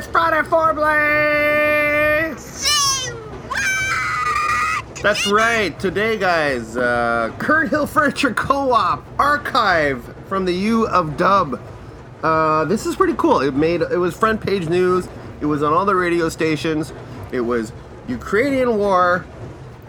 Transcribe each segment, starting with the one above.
It's Friday! Say what? That's right. Today, guys, uh, Kern Hill Furniture Co-op archive from the U of Dub. Uh, this is pretty cool. It made it was front page news. It was on all the radio stations. It was Ukrainian War,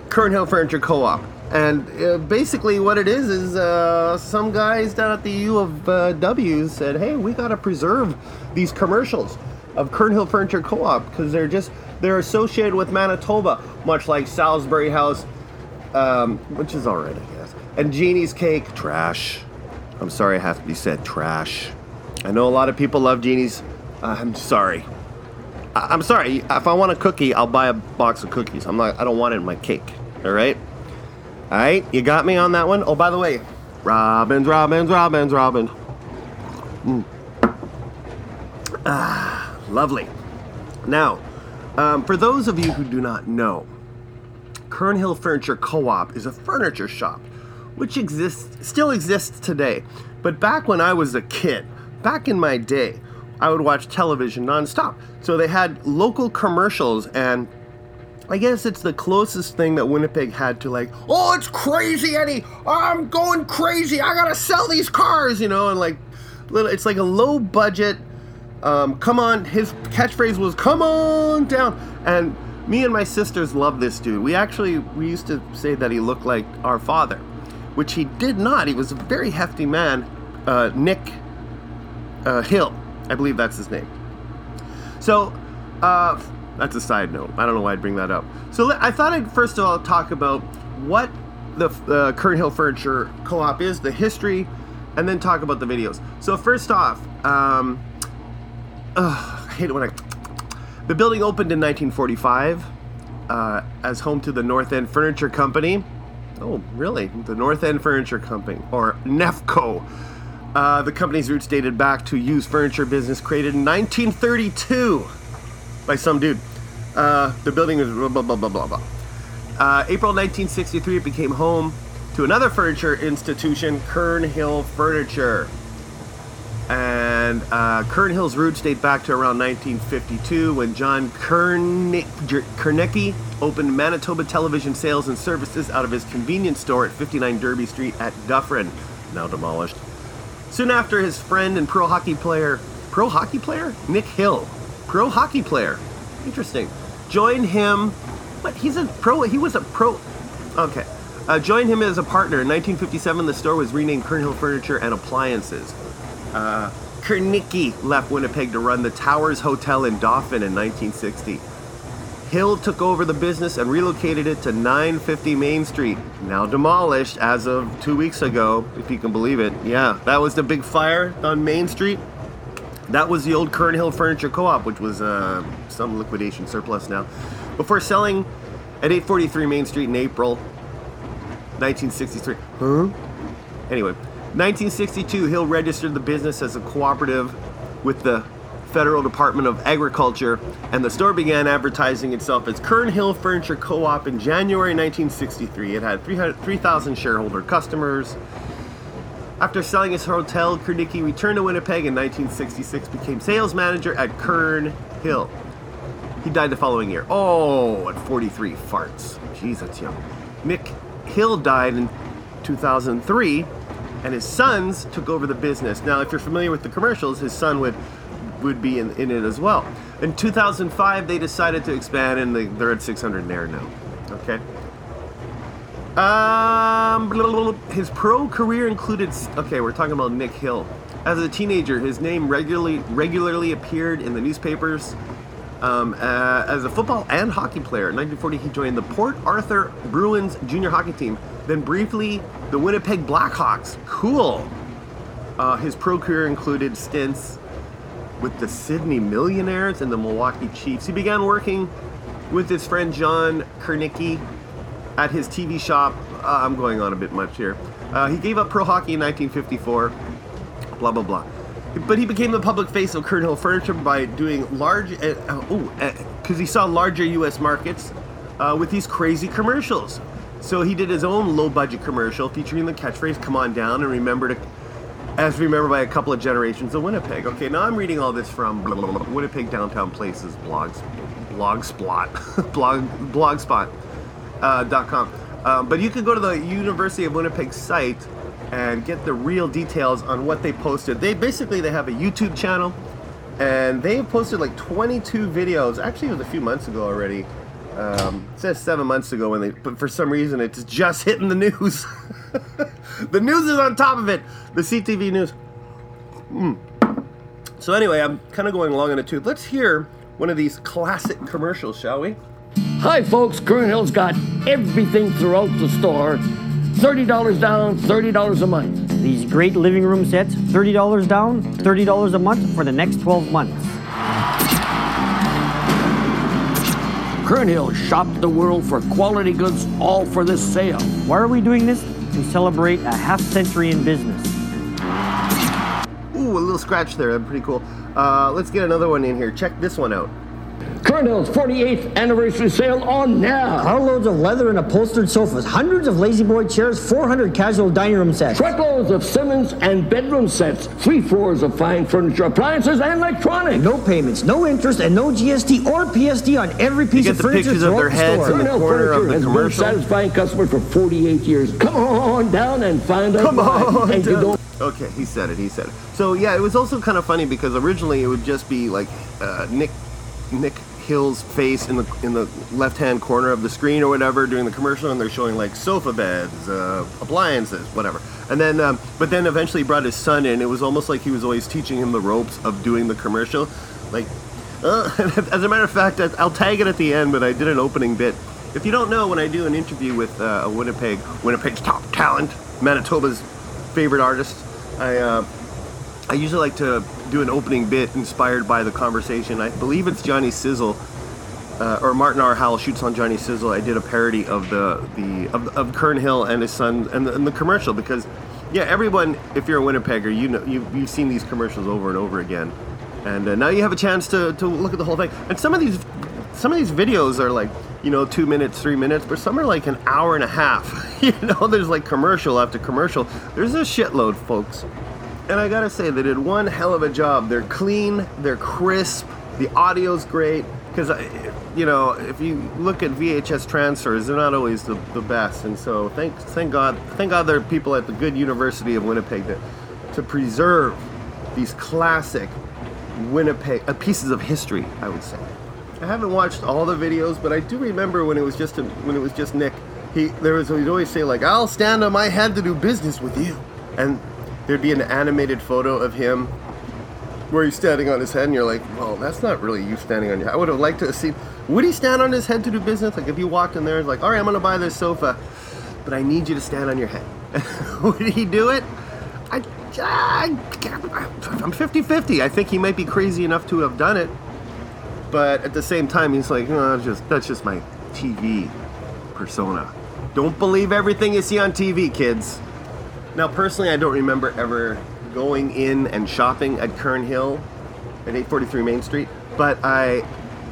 Kern Hill Furniture Co-op, and uh, basically what it is is uh, some guys down at the U of uh, W said, "Hey, we got to preserve these commercials of Kern Hill Furniture Co-op because they're just they're associated with Manitoba, much like Salisbury House, um, which is alright, I guess, and Jeanne's Cake, trash. I'm sorry, I have to be said, trash. I know a lot of people love Jeanne's. Uh, I'm sorry. I- I'm sorry. If I want a cookie, I'll buy a box of cookies. I'm not. I don't want it in my cake. All right. All right. You got me on that one. Oh, by the way, Robins, Robins, Robins, Robbins. Mm. Ah, lovely. Now, um, for those of you who do not know, Kern Hill Furniture Co-op is a furniture shop, which exists still exists today. But back when I was a kid, back in my day, I would watch television nonstop. So they had local commercials, and I guess it's the closest thing that Winnipeg had to like, oh, it's crazy, Eddie. I'm going crazy. I gotta sell these cars, you know, and like, little. It's like a low budget. Um, come on, his catchphrase was "Come on down," and me and my sisters love this dude. We actually we used to say that he looked like our father, which he did not. He was a very hefty man, uh, Nick uh, Hill, I believe that's his name. So, uh, that's a side note. I don't know why I'd bring that up. So I thought I'd first of all talk about what the uh, Kern Hill Furniture Co-op is, the history, and then talk about the videos. So first off, um, ugh, I hate it when I. The building opened in 1945 uh, as home to the North End Furniture Company. Oh, really? The North End Furniture Company, or NEFCO. Uh, the company's roots dated back to used furniture business created in 1932 by some dude. Uh, the building was blah blah blah blah blah. blah. Uh, April 1963, it became home to another furniture institution, Kern Hill Furniture. And uh, Kern Hill's roots date back to around 1952 when John Kernick, Kernicki opened Manitoba Television Sales and Services out of his convenience store at 59 Derby Street at Dufferin, now demolished. Soon after, his friend and pro hockey player, pro hockey player? Nick Hill, pro hockey player. Interesting. Joined him, but he's a pro, he was a pro, okay. Uh, joined him as a partner. In 1957, the store was renamed Kernhill Furniture and Appliances. Uh, Kernicki left Winnipeg to run the Towers Hotel in Dauphin in 1960. Hill took over the business and relocated it to 950 Main Street, now demolished as of two weeks ago, if you can believe it. Yeah, that was the big fire on Main Street. That was the old Kern Hill Furniture Co-op, which was uh, some liquidation surplus now. Before selling at 843 Main Street in April 1963. Huh? Anyway, 1962, Hill registered the business as a cooperative with the Federal Department of Agriculture, and the store began advertising itself as Kern Hill Furniture Co-op in January 1963. It had 300 3,000 shareholder customers. After selling his hotel, Kernicki returned to Winnipeg in 1966, became sales manager at Kern Hill. He died the following year. Oh, at 43 farts. Jeez, that's young. Mick Hill died in 2003, and his sons took over the business. Now, if you're familiar with the commercials, his son would would be in, in it as well. In 2005, they decided to expand, and they, they're at 600 there now. Okay. Um, his pro career included. Okay, we're talking about Nick Hill. As a teenager, his name regularly regularly appeared in the newspapers. Um, uh, as a football and hockey player, in 1940 he joined the Port Arthur Bruins junior hockey team. Then briefly, the Winnipeg Blackhawks. Cool. Uh, his pro career included stints with the Sydney Millionaires and the Milwaukee Chiefs. He began working with his friend John Kernicki at his TV shop. Uh, I'm going on a bit much here. Uh, he gave up pro hockey in 1954. Blah blah blah. But he became the public face of Kern Furniture by doing large, uh, oh, because he saw larger U.S. markets uh, with these crazy commercials. So he did his own low budget commercial featuring the catchphrase "Come on down" and remember to as remembered by a couple of generations of Winnipeg. Okay, now I'm reading all this from Winnipeg Downtown Places blogs, blogspot, blog, blogspot uh, com. Um, but you can go to the University of Winnipeg site and get the real details on what they posted. They basically they have a YouTube channel, and they have posted like 22 videos. Actually, it was a few months ago already. Um, it says seven months ago when they, but for some reason it's just hitting the news. the news is on top of it. The CTV news. Mm. So anyway, I'm kind of going along in a tooth. Let's hear one of these classic commercials, shall we? Hi, folks. Kern Hill's got everything throughout the store. $30 down, $30 a month. These great living room sets, $30 down, $30 a month for the next 12 months. Kern Hill shopped the world for quality goods, all for this sale. Why are we doing this? To celebrate a half century in business. Ooh, a little scratch there. That's pretty cool. Uh, let's get another one in here. Check this one out. Kern Hill's 48th anniversary sale on now. Carloads of leather and upholstered sofas, hundreds of La-Z-Boy chairs, 400 casual dining room sets. Truckloads of Simmons and bedroom sets, three floors of fine furniture, appliances, and electronics. No payments, no interest, and no GST or PST on every piece get of the furniture pictures of their the heads store. in the Kern corner of Furniture the has been satisfying customers for 48 years. Come on down and find out Come on. And you down. don't Okay, he said it. He said it. So yeah, it was also kind of funny because originally it would just be like uh, Nick Nick Hill's face in the in the left hand corner of the screen or whatever during the commercial, and they're showing like sofa beds, uh, appliances, whatever. And then, um, but then eventually brought his son in. It was almost like he was always teaching him the ropes of doing the commercial. Like, uh, as a matter of fact, I'll tag it at the end, but I did an opening bit. If you don't know, when I do an interview with uh, a Winnipeg, Winnipeg's top talent, Manitoba's favorite artist, I. Uh, I usually like to do an opening bit inspired by the conversation. I believe it's Johnny Sizzle uh, or Martin R. Howell shoots on Johnny Sizzle. I did a parody of the the of, of Kern Hill and his son and the, and the commercial because yeah, everyone if you're a Winnipegger, you know you've, you've seen these commercials over and over again, and uh, now you have a chance to to look at the whole thing. And some of these some of these videos are like you know two minutes, three minutes, but some are like an hour and a half. you know, there's like commercial after commercial. There's a shitload, folks. And I gotta say, they did one hell of a job. They're clean, they're crisp, the audio's great. Because, you know, if you look at VHS transfers, they're not always the, the best. And so, thank thank God, thank God there are people at the good University of Winnipeg that to preserve these classic Winnipeg uh, pieces of history. I would say. I haven't watched all the videos, but I do remember when it was just when it was just Nick. He there was he'd always say like, "I'll stand on my head to do business with you," and there'd be an animated photo of him where he's standing on his head, and you're like, "Well, that's not really you standing on your." Head. I would have liked to see. Would he stand on his head to do business? Like if you walked in there, it's like, "All right, I'm gonna buy this sofa, but I need you to stand on your head." would he do it? I, I I'm 50-50. I think he might be crazy enough to have done it, but at the same time, he's like, no, that's just that's just my TV persona. Don't believe everything you see on TV, kids. Now, personally, I don't remember ever going in and shopping at Kern Hill at 843 Main Street, but I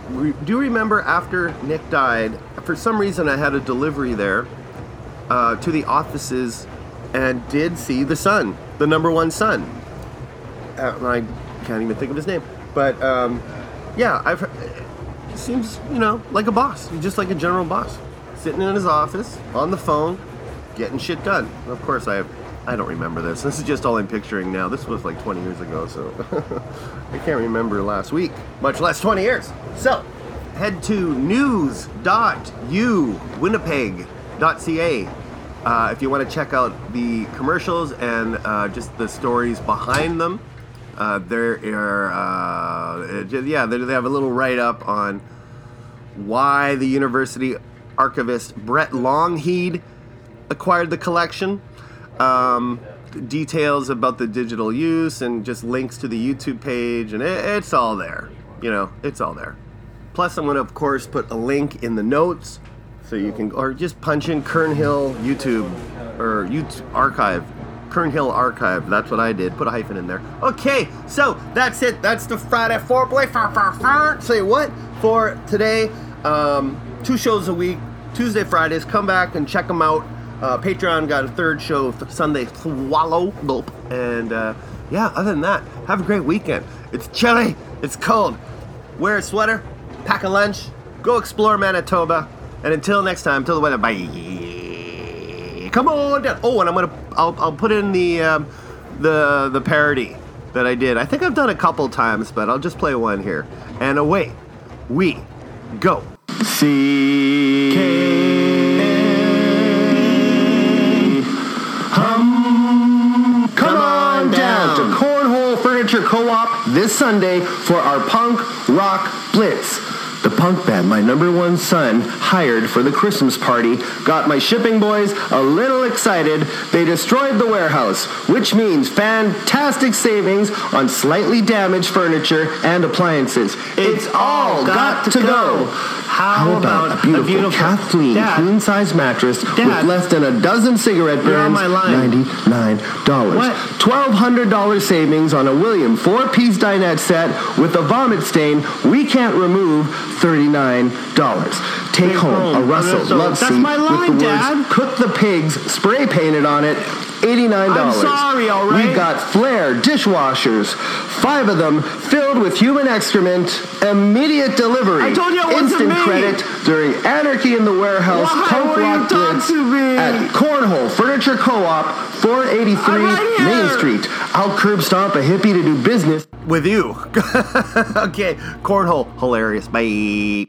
re- do remember after Nick died, for some reason, I had a delivery there uh, to the offices and did see the son, the number one son. Uh, I can't even think of his name, but um, yeah, I've seems you know like a boss, just like a general boss, sitting in his office on the phone, getting shit done. Of course, I have. I don't remember this. This is just all I'm picturing now. This was like 20 years ago, so I can't remember last week, much less 20 years. So, head to news.uwinnipeg.ca uh, if you want to check out the commercials and uh, just the stories behind them. Uh, there are, uh, yeah, they have a little write up on why the university archivist Brett Lougheed acquired the collection. Um, details about the digital use and just links to the YouTube page, and it, it's all there. You know, it's all there. Plus, I'm going to, of course, put a link in the notes so you can, or just punch in Kern Hill YouTube or YouTube archive. Kern Hill Archive. That's what I did. Put a hyphen in there. Okay, so that's it. That's the Friday foreplay. Far, far. Say what for today? Um, two shows a week, Tuesday, Fridays. Come back and check them out. Uh, Patreon got a third show Sunday swallow nope. And uh, yeah, other than that, have a great weekend. It's chilly, it's cold. Wear a sweater, pack a lunch, go explore Manitoba, and until next time, till the weather. Bye. Come on down. Oh, and I'm gonna I'll, I'll put in the um, the the parody that I did. I think I've done a couple times, but I'll just play one here. And away we go. C this Sunday for our punk rock blitz. The punk band my number one son hired for the Christmas party got my shipping boys a little excited. They destroyed the warehouse, which means fantastic savings on slightly damaged furniture and appliances. It's all got to go. How about a beautiful, Kathleen queen size mattress Dad. with less than a dozen cigarette burns? my line. $99. What? $1,200 savings on a William four piece dinette set with a vomit stain we can't remove. $39. Take Take home home a Russell Russell- love seat with the Dad. words "Cook the pigs" spray painted on it. $89. I'm sorry, all right? We've got Flair dishwashers, five of them filled with human excrement, immediate delivery, I told you it wasn't instant me. credit during Anarchy in the Warehouse, Why Punk will Rock talk Blitz to me? at Cornhole Furniture Co-op, 483 right Main. Street. I'll curb stomp a hippie to do business with you. okay, Cornhole, hilarious. Bye.